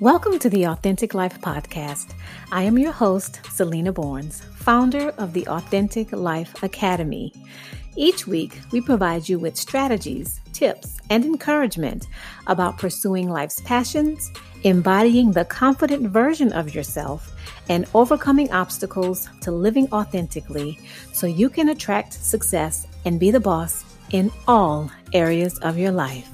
Welcome to the Authentic Life Podcast. I am your host, Selena Barnes, founder of the Authentic Life Academy. Each week, we provide you with strategies, tips, and encouragement about pursuing life's passions, embodying the confident version of yourself, and overcoming obstacles to living authentically so you can attract success and be the boss in all areas of your life.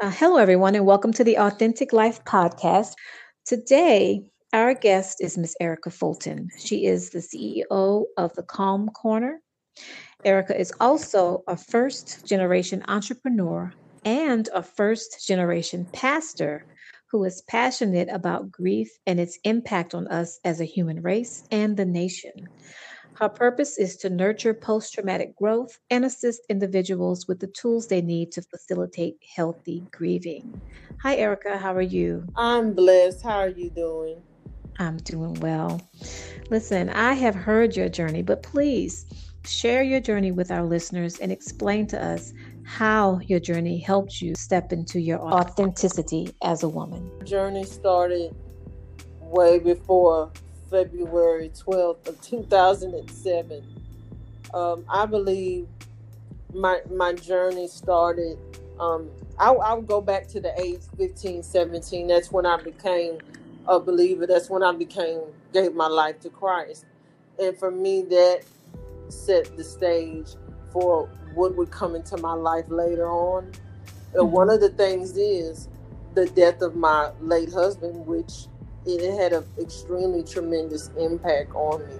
Uh, hello, everyone, and welcome to the Authentic Life Podcast. Today, our guest is Miss Erica Fulton. She is the CEO of the Calm Corner. Erica is also a first generation entrepreneur and a first generation pastor who is passionate about grief and its impact on us as a human race and the nation. Her purpose is to nurture post traumatic growth and assist individuals with the tools they need to facilitate healthy grieving. Hi, Erica. How are you? I'm blessed. How are you doing? I'm doing well. Listen, I have heard your journey, but please share your journey with our listeners and explain to us how your journey helped you step into your authenticity as a woman. Journey started way before February 12th of 2007. Um, I believe my my journey started. Um, I, I would go back to the age 15, 17. That's when I became a believer. That's when I became gave my life to Christ, and for me that set the stage for what would come into my life later on. And one mm-hmm. of the things is the death of my late husband, which it had an extremely tremendous impact on me.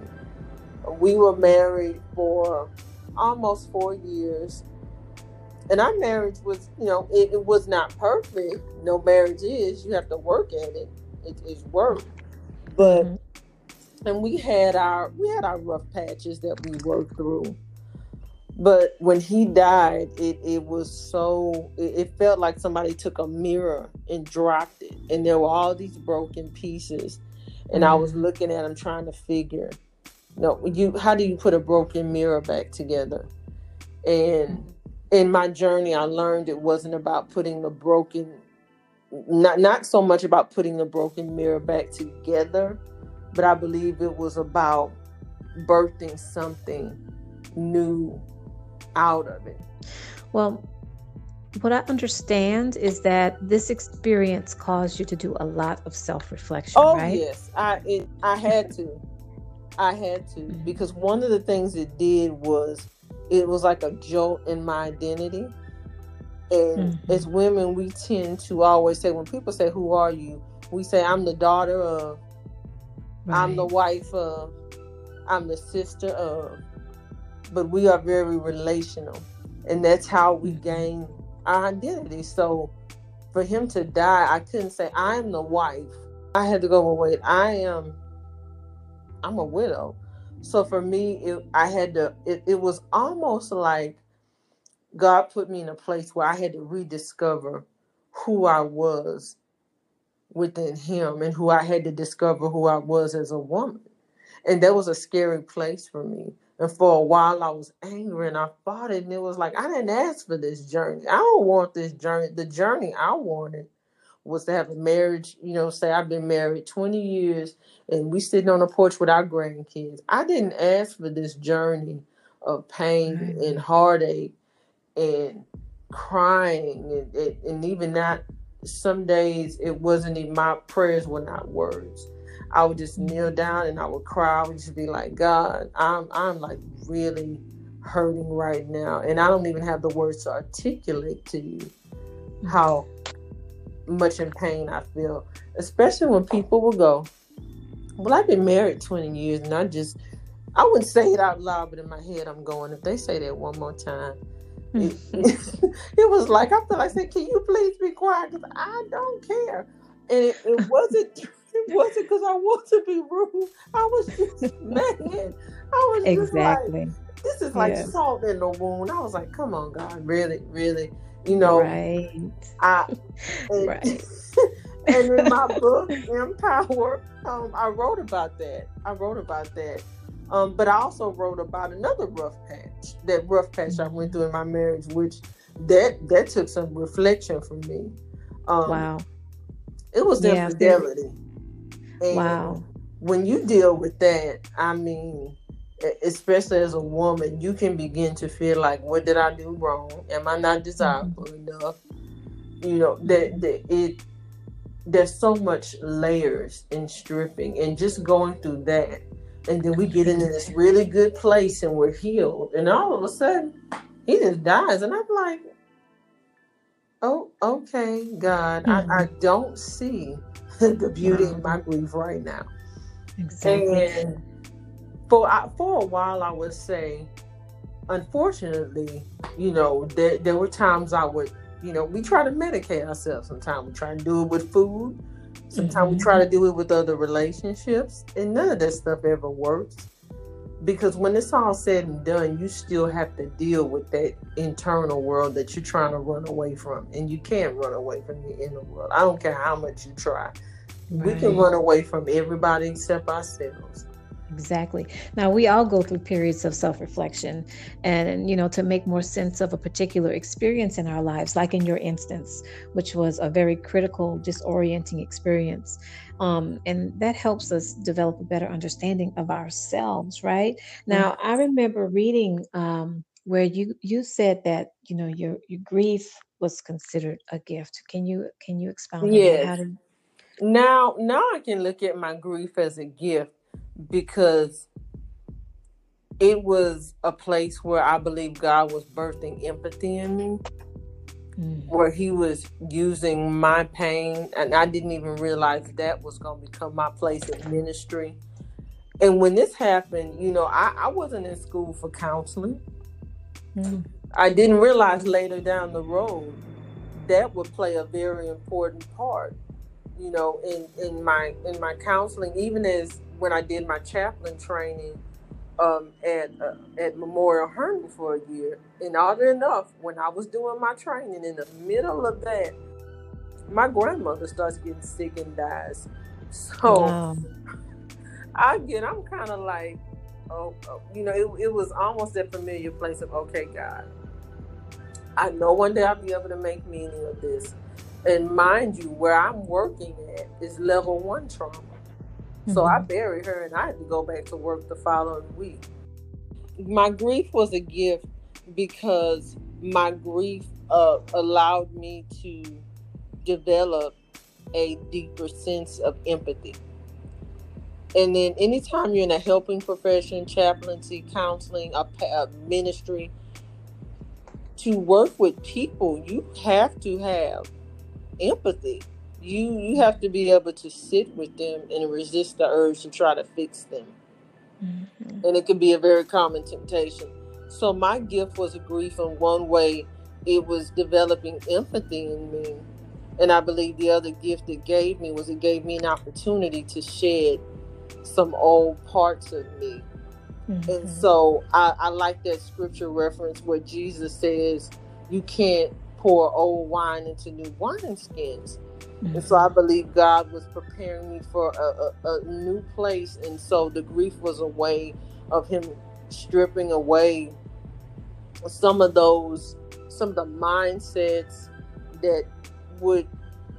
We were married for almost four years. And our marriage was, you know, it, it was not perfect. No marriage is. You have to work at it. It is work. But mm-hmm. and we had our we had our rough patches that we worked through. But when he died, it, it was so, it, it felt like somebody took a mirror and dropped it. And there were all these broken pieces. And mm-hmm. I was mm-hmm. looking at them trying to figure, you know, you, how do you put a broken mirror back together? And in my journey, I learned it wasn't about putting the broken, not, not so much about putting the broken mirror back together, but I believe it was about birthing something new out of it? Well, what I understand is that this experience caused you to do a lot of self-reflection. Oh right? yes, I it, I had to, I had to mm-hmm. because one of the things it did was it was like a jolt in my identity. And mm-hmm. as women, we tend to always say when people say, "Who are you?" We say, "I'm the daughter of," right. "I'm the wife of," "I'm the sister of." But we are very relational and that's how we mm-hmm. gain our identity. So for him to die i couldn't say i'm the wife. I had to go well wait i am i'm a widow. So for me it, i had to it, it was almost like god put me in a place where i had to rediscover who i was within him and who i had to discover who i was as a woman. And that was a scary place for me and for a while, I was angry and I fought it. And it was like, I didn't ask for this journey. I don't want this journey. The journey I wanted was to have a marriage, you know, say I've been married 20 years and we sitting on the porch with our grandkids. I didn't ask for this journey of pain and heartache and crying and, and, and even not some days it wasn't even my prayers were not words I would just kneel down and I would cry. I would just be like, God, I'm I'm like really hurting right now. And I don't even have the words to articulate to you how much in pain I feel. Especially when people will go, Well, I've been married 20 years and I just I wouldn't say it out loud, but in my head I'm going, if they say that one more time, it, it, was like I feel like saying, Can you please be quiet? Because I don't care. And it, it wasn't it wasn't because I want to be rude. I was just mad. I was exactly. Like, this is like yeah. salt in the wound. I was like, come on, God, really, really, you know. Right. I and, right. and in my book, Empower, um, I wrote about that. I wrote about that. Um, but I also wrote about another rough patch, that rough patch I went through in my marriage, which that that took some reflection from me. Um, wow. It was Yeah, infidelity. And Wow. when you deal with that, I mean, especially as a woman, you can begin to feel like, what did I do wrong? Am I not desirable enough? You know, that, that it there's so much layers in stripping and just going through that. And then we get into this really good place and we're healed. And all of a sudden, he just dies. And I'm like, oh, okay, God, I, hmm. I don't see the beauty in my grief right now. Exactly. And for I- for a while, I would say, unfortunately, you know, there there were times I would, you know, we try to medicate ourselves. Sometimes we try to do it with food. Sometimes we try to do it with other relationships, and none of that stuff ever works. Because when it's all said and done, you still have to deal with that internal world that you're trying to run away from, and you can't run away from the inner world. I don't care how much you try. We can run away from everybody except ourselves. Exactly. Now we all go through periods of self-reflection and you know to make more sense of a particular experience in our lives like in your instance which was a very critical disorienting experience. Um, and that helps us develop a better understanding of ourselves, right? Now I remember reading um, where you you said that you know your your grief was considered a gift. Can you can you expound on that? Yes. How did Now, now I can look at my grief as a gift because it was a place where I believe God was birthing empathy in me, Mm, where He was using my pain, and I didn't even realize that was going to become my place of ministry. And when this happened, you know, I, I wasn't in school for counseling. mm, I didn't realize later down the road that would play a very important part, you know, in, in my in my counseling, even as when I did my chaplain training um, at uh, at Memorial Hermann for a year. And oddly enough, when I was doing my training, in the middle of that, my grandmother starts getting sick and dies. So Wow. I get, I'm kind of like, oh, oh, you know, it, it was almost that familiar place of, okay, God, I know one day I'll be able to make meaning of this. And mind you, where I'm working at is level one trauma. So I Mhm. buried her and I had to go back to work the following week. My grief was a gift because my grief uh, allowed me to develop a deeper sense of empathy. And then, anytime you're in a helping profession, chaplaincy, counseling, a, a ministry, to work with people, you have to have empathy. You you have to be able to sit with them and resist the urge to try to fix them. Mhm. And it can be a very common temptation. So my gift was a grief in one way. It was developing empathy in me. And I believe the other gift it gave me was it gave me an opportunity to shed some old parts of me. And Mhm. so I, I like that scripture reference where Jesus says you can't pour old wine into new wineskins. And mm. so I believe God was preparing me for a, a, a new place. And so the grief was a way of Him stripping away some of those, some of the mindsets that would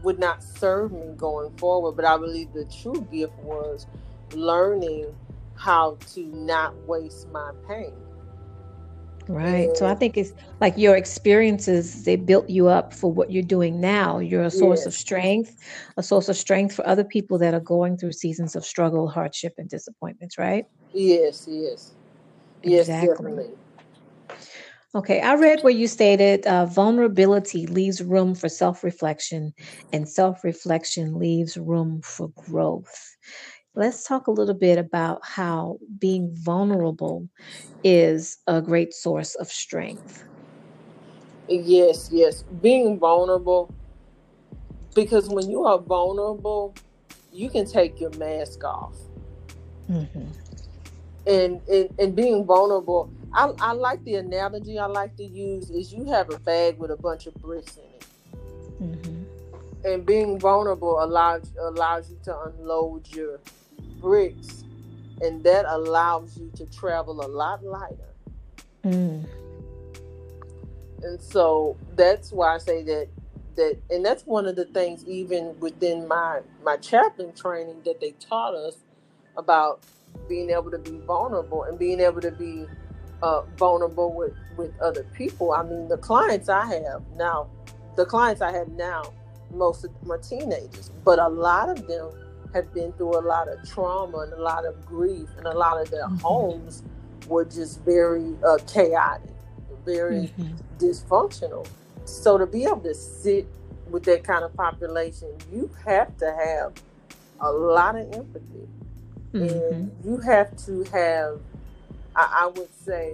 would not serve me going forward. But I believe the true gift was learning how to not waste my pain. Right. So I think it's like your experiences, they built you up for what you're doing now. You're a source of strength, a source of strength for other people that are going through seasons of struggle, hardship, and disappointments, right? yes, yes, yes, Exactly. definitely. Okay, I read where you stated uh, vulnerability leaves room for self reflection, and self reflection leaves room for growth. Let's talk a little bit about how being vulnerable is a great source of strength. Yes, yes. Being vulnerable, because when you are vulnerable, you can take your mask off. Mhm. And and, and being vulnerable, I, I like the analogy I like to use is you have a bag with a bunch of bricks in it. Mhm. And being vulnerable allows allows you to unload your bricks and that allows you to travel a lot lighter. Mm. And so that's why I say that that and that's one of the things even within my my chaplain training that they taught us about being able to be vulnerable and being able to be uh, vulnerable with with other people i mean the clients i have now the clients i have now most of them are teenagers but a lot of them have been through a lot of trauma and a lot of grief and a lot of their mm-hmm. homes were just very uh, chaotic very mm-hmm. dysfunctional so to be able to sit with that kind of population, you have to have a lot of empathy. Mm-hmm. And you have to have, I, I would say,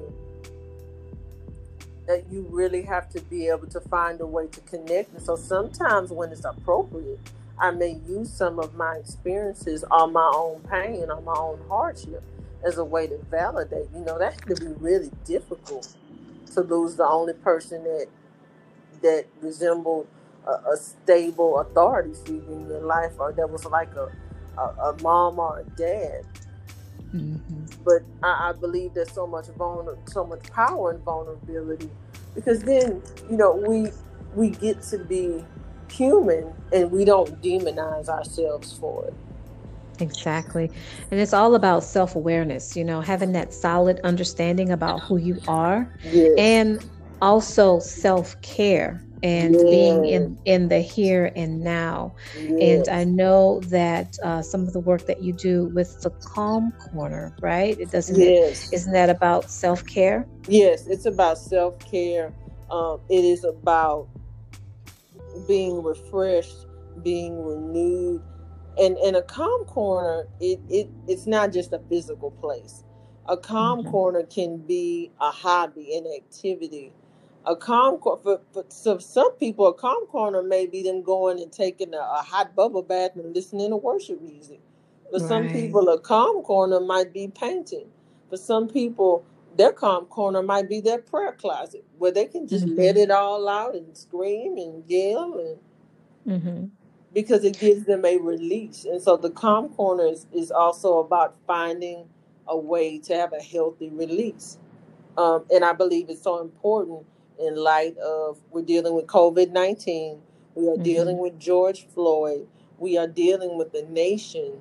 that you really have to be able to find a way to connect. And so sometimes when it's appropriate, I may use some of my experiences on my own pain, on my own hardship, as a way to validate. You know, that could be really difficult to lose the only person that that resembled a, a stable authority figure in your life, or that was like a a, a mom or a dad. Mm-hmm. But I, I, believe there's so much vulner- so much power in vulnerability, because then you know we we get to be human and we don't demonize ourselves for it. Exactly. And it's all about self awareness, you know, having that solid understanding about who you are yes. and also self care and yes. being in in the here and now yes. and i know that uh, some of the work that you do with the calm corner right it doesn't yes. Isn't that about self-care yes it's about self-care um, it is about being refreshed being renewed. And in a calm corner it, it it's not just a physical place. A calm mm-hmm. corner can be a hobby an activity. A calm corner for, for so some people a calm corner may be them going and taking a, a hot bubble bath and listening to worship music. For right. some people a calm corner might be painting. For some people their calm corner might be their prayer closet where they can just mm-hmm. let it all out and scream and yell and mm-hmm. because it gives them a release and so the calm corner is, is also about finding a way to have a healthy release um, and i believe it's so important in light of we're dealing with COVID 19, we are mm-hmm. dealing with George Floyd, we are dealing with the nation.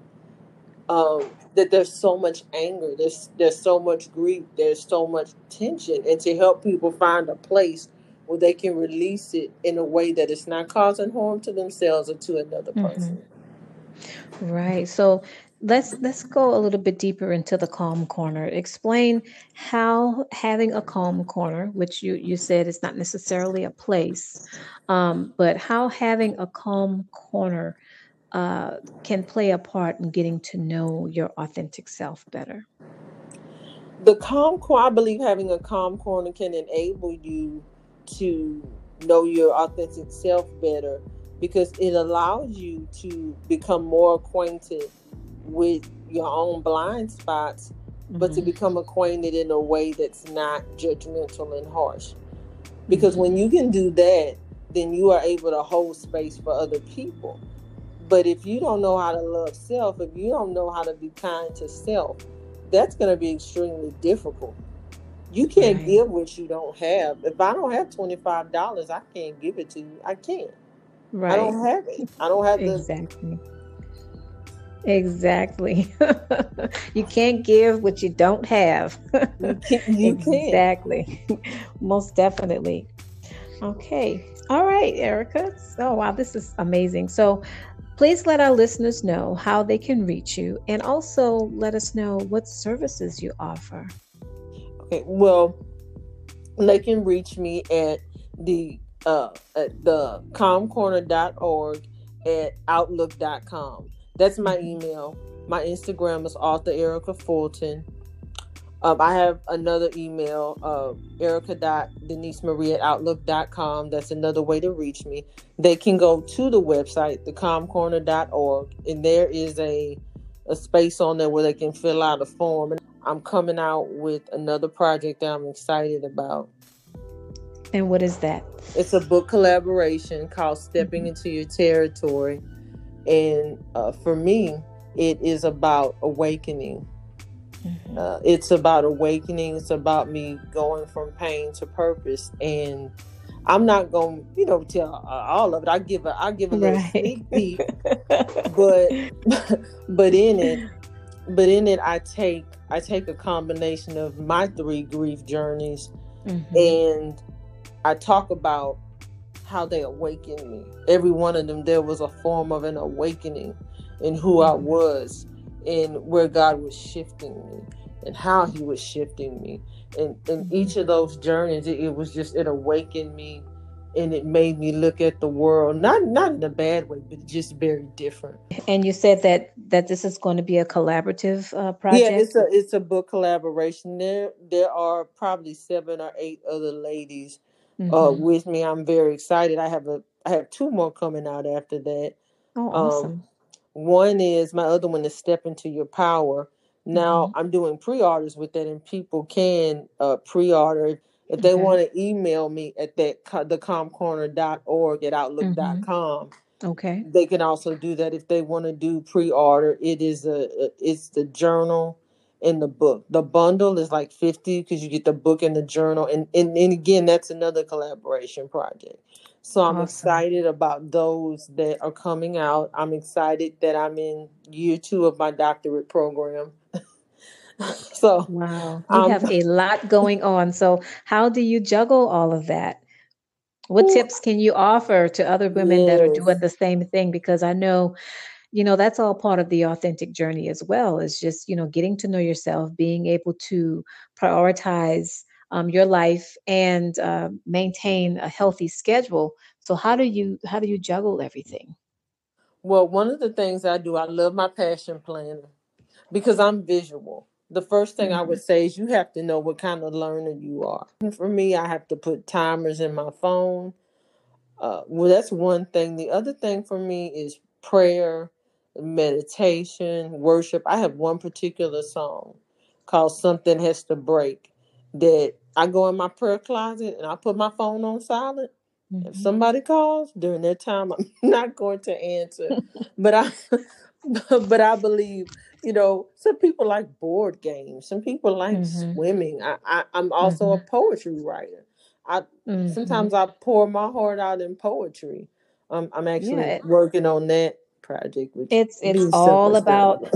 Um, that there's so much anger, there's there's so much grief, there's so much tension, and to help people find a place where they can release it in a way that it's not causing harm to themselves or to another person. Mm-hmm. Right. So let's let's go a little bit deeper into the calm corner explain how having a calm corner which you you said is not necessarily a place um, but how having a calm corner uh, can play a part in getting to know your authentic self better the calm core, i believe having a calm corner can enable you to know your authentic self better because it allows you to become more acquainted with your own blind spots, mm-hmm. but to mm-hmm. become acquainted in a way that's not judgmental and harsh. Because mm-hmm. when you can do that, then you are able to hold space for other people. But if you don't know how to love self, if you don't know how to be kind to self, that's going to be extremely difficult. You can't right. give what you don't have. If I don't have $25, I can't give it to you. I can't. Right. I don't have it. I don't have the exactly Exactly. you can't give what you don't have. you can't. You exactly. Most definitely. Okay. All right, Erica. So, wow, this is amazing. So, please let our listeners know how they can reach you and also let us know what services you offer. Okay. Well, they can reach me at the uh, at the calmcorner.org at outlook.com. That's my email. My Instagram is author Erica Fulton. Um, I have another email, uh, Erica.Denise Marie at Outlook.com. That's another way to reach me. They can go to the website, thecalmcorner.org, and there is a, a space on there where they can fill out a form. And I'm coming out with another project that I'm excited about. And what is that? It's a book collaboration called Stepping mm-hmm. into Your Territory. And uh, for me, it is about awakening. Mm-hmm. Uh, it's about awakening. It's about me going from pain to purpose. And I'm not gonna, you know, tell all of it. I give a, I give a little right. sneak peek, but, but in it, but in it, I take, I take a combination of my three grief journeys, mm-hmm. and I talk about how they awakened me. Every one of them, there was a form of an awakening in who mm-hmm. I was and where God was shifting me and how He was shifting me. And in each of those journeys it, it, was just it awakened me and it made me look at the world not not in a bad way but just very different. And you said that that this is going to be a collaborative uh, project? yeah it's a it's a book collaboration. There there are probably seven or eight other ladies uh, mm-hmm. uh, with me. I'm very excited. I have a i have two more coming out after that. Oh awesome. um, one is my other one is step into your power now mm-hmm. I'm doing pre-orders with that, and people can uh, pre-order if they okay. want to email me at that thecalmcorner.org at outlook.com. Mm-hmm. Okay. They can also do that if they want to do pre-order. It is a it's the journal and the book. The bundle is like 50 because you get the book and the journal. And, and, and again, that's another collaboration project. So I'm awesome. excited about those that are coming out. I'm excited that I'm in year two of my doctorate program. so wow, you um, have a lot going on. So how do you juggle all of that? What ooh, tips can you offer to other women yes. that are doing the same thing? Because I know, you know, that's all part of the authentic journey as well. Is just you know getting to know yourself, being able to prioritize um, your life and uh, maintain a healthy schedule. So how do you how do you juggle everything? Well, one of the things I do, I love my passion planner because I'm visual. The first thing I would mm-hmm. say is you have to know what kind of learner you are. For me, I have to put timers in my phone. Uh, well, that's one thing. The other thing for me is prayer, meditation, worship. I have one particular song called Something Has to Break that I go in my prayer closet and I put my phone on silent. Mm-hmm. If somebody calls during that time, I'm not going to answer. but I but I believe, you know, some people like board games, some people like mm-hmm. swimming. I, I am also mm-hmm. a poetry writer. I mm-hmm. sometimes I pour my heart out in poetry. Um, I'm actually yeah. working on that project. it's it's all about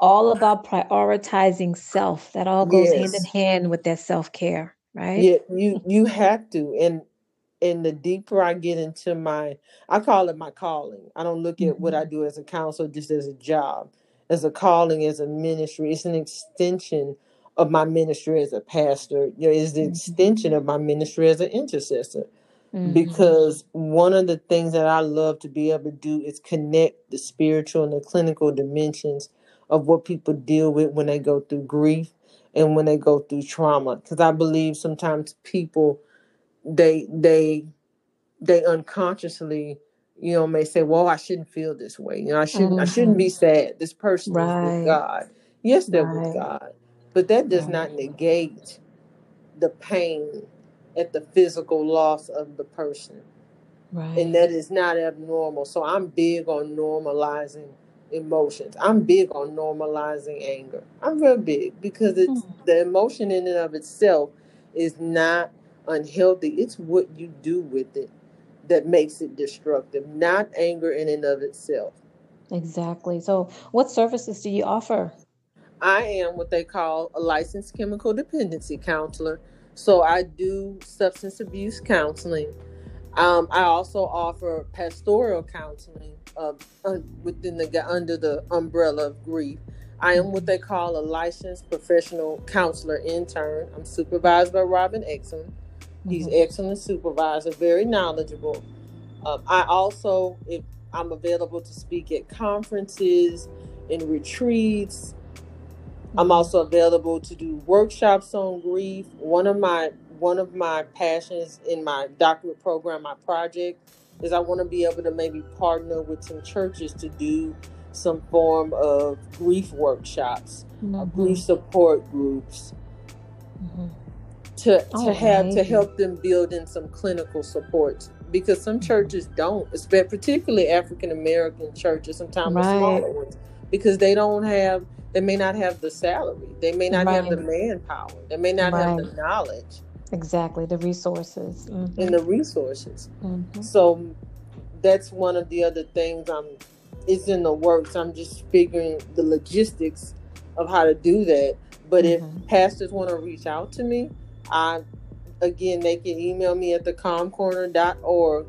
all about prioritizing self. That all goes yes. hand in hand with that self care, right? Yeah, you you have to. And and the deeper I get into my I call it my calling. I don't look at what I mm-hmm. do as a counselor just as a job. As a calling, as a ministry. It's an extension of my ministry as a pastor. You know, it's the mm-hmm. extension of my ministry as an intercessor. Mm-hmm. Because one of the things that I love to be able to do is connect the spiritual and the clinical dimensions of what people deal with when they go through grief and when they go through trauma because i believe sometimes people they they they unconsciously you know may say well i shouldn't feel this way you know i shouldn't mm-hmm. i shouldn't be mm-hmm. sad this person right. is with god yes they're right. with god but that does right. not negate the pain at the physical loss of the person right. and that is not abnormal so i'm big on normalizing emotions. I'm big on normalizing anger. I'm real big because it's mm. the emotion in and of itself is not unhealthy. It's what you do with it that makes it destructive, not anger in and of itself. Exactly. So, what services do you offer? I am what they call a licensed chemical dependency counselor. So, I do substance abuse counseling. Um, I also offer pastoral counseling uh, within the under the umbrella of grief. I am what they call a licensed professional counselor intern. I'm supervised by Robin Exum. He's mm-hmm. excellent supervisor, very knowledgeable. Um, I also, if I'm available to speak at conferences and retreats, I'm mm-hmm. also available to do workshops on grief. One of my one of my passions in my doctorate program, my project, is I want to be able to maybe partner with some churches to do some form of grief workshops, mm-hmm. grief support groups. Mm-hmm. To, to oh, have amazing. to help them build in some clinical support because some mm-hmm. churches don't, particularly African American churches, sometimes right. the smaller ones, because they don't have, they may not have the salary, they may not right. have the manpower, they may not right. have the knowledge Exactly, the resources. Mm-hmm. And the resources. Mm-hmm. So that's one of the other things I'm it's in the works. I'm just figuring the logistics of how to do that. But mm-hmm. if pastors want to reach out to me, I again they can email me at thecalmcorner.org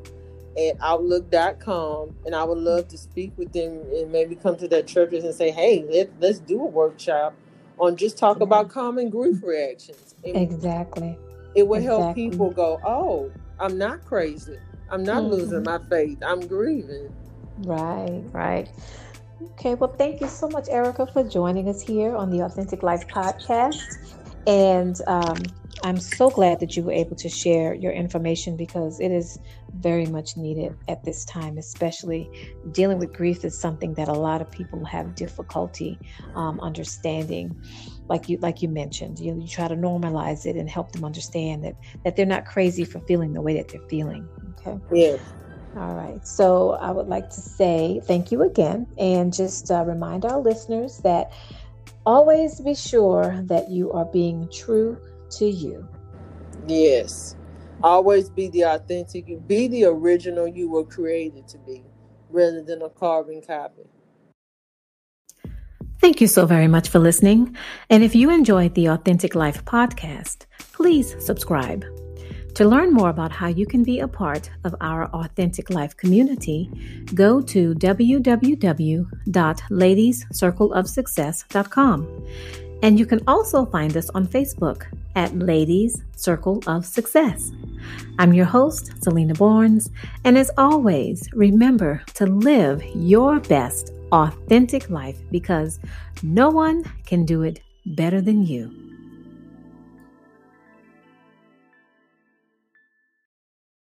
at outlook.com and I would love to speak with them and maybe come to their churches and say, hey, let, let's do a workshop on just talk yeah. about common grief reactions. And exactly. It will exactly. help people go, oh, I'm not crazy. I'm not mm-hmm. losing my faith. I'm grieving. Right, right. Okay, well, thank you so much, Erica, for joining us here on the Authentic Life podcast. And um, I'm so glad that you were able to share your information because it is very much needed at this time, especially dealing with grief is something that a lot of people have difficulty um, understanding. Like you, like you mentioned, you, you try to normalize it and help them understand that that they're not crazy for feeling the way that they're feeling. Okay. Yeah. All right. So I would like to say thank you again and just uh, remind our listeners that always be sure that you are being true to you. Yes. Always be the authentic, be the original you were created to be rather than a carbon copy. Thank you so very much for listening. And if you enjoyed the Authentic Life podcast, please subscribe. To learn more about how you can be a part of our Authentic Life community, go to www.ladiescircleofsuccess.com. And you can also find us on Facebook at Ladies Circle of Success. I'm your host, Selena Barnes, and as always, remember to live your best authentic life because no one can do it better than you.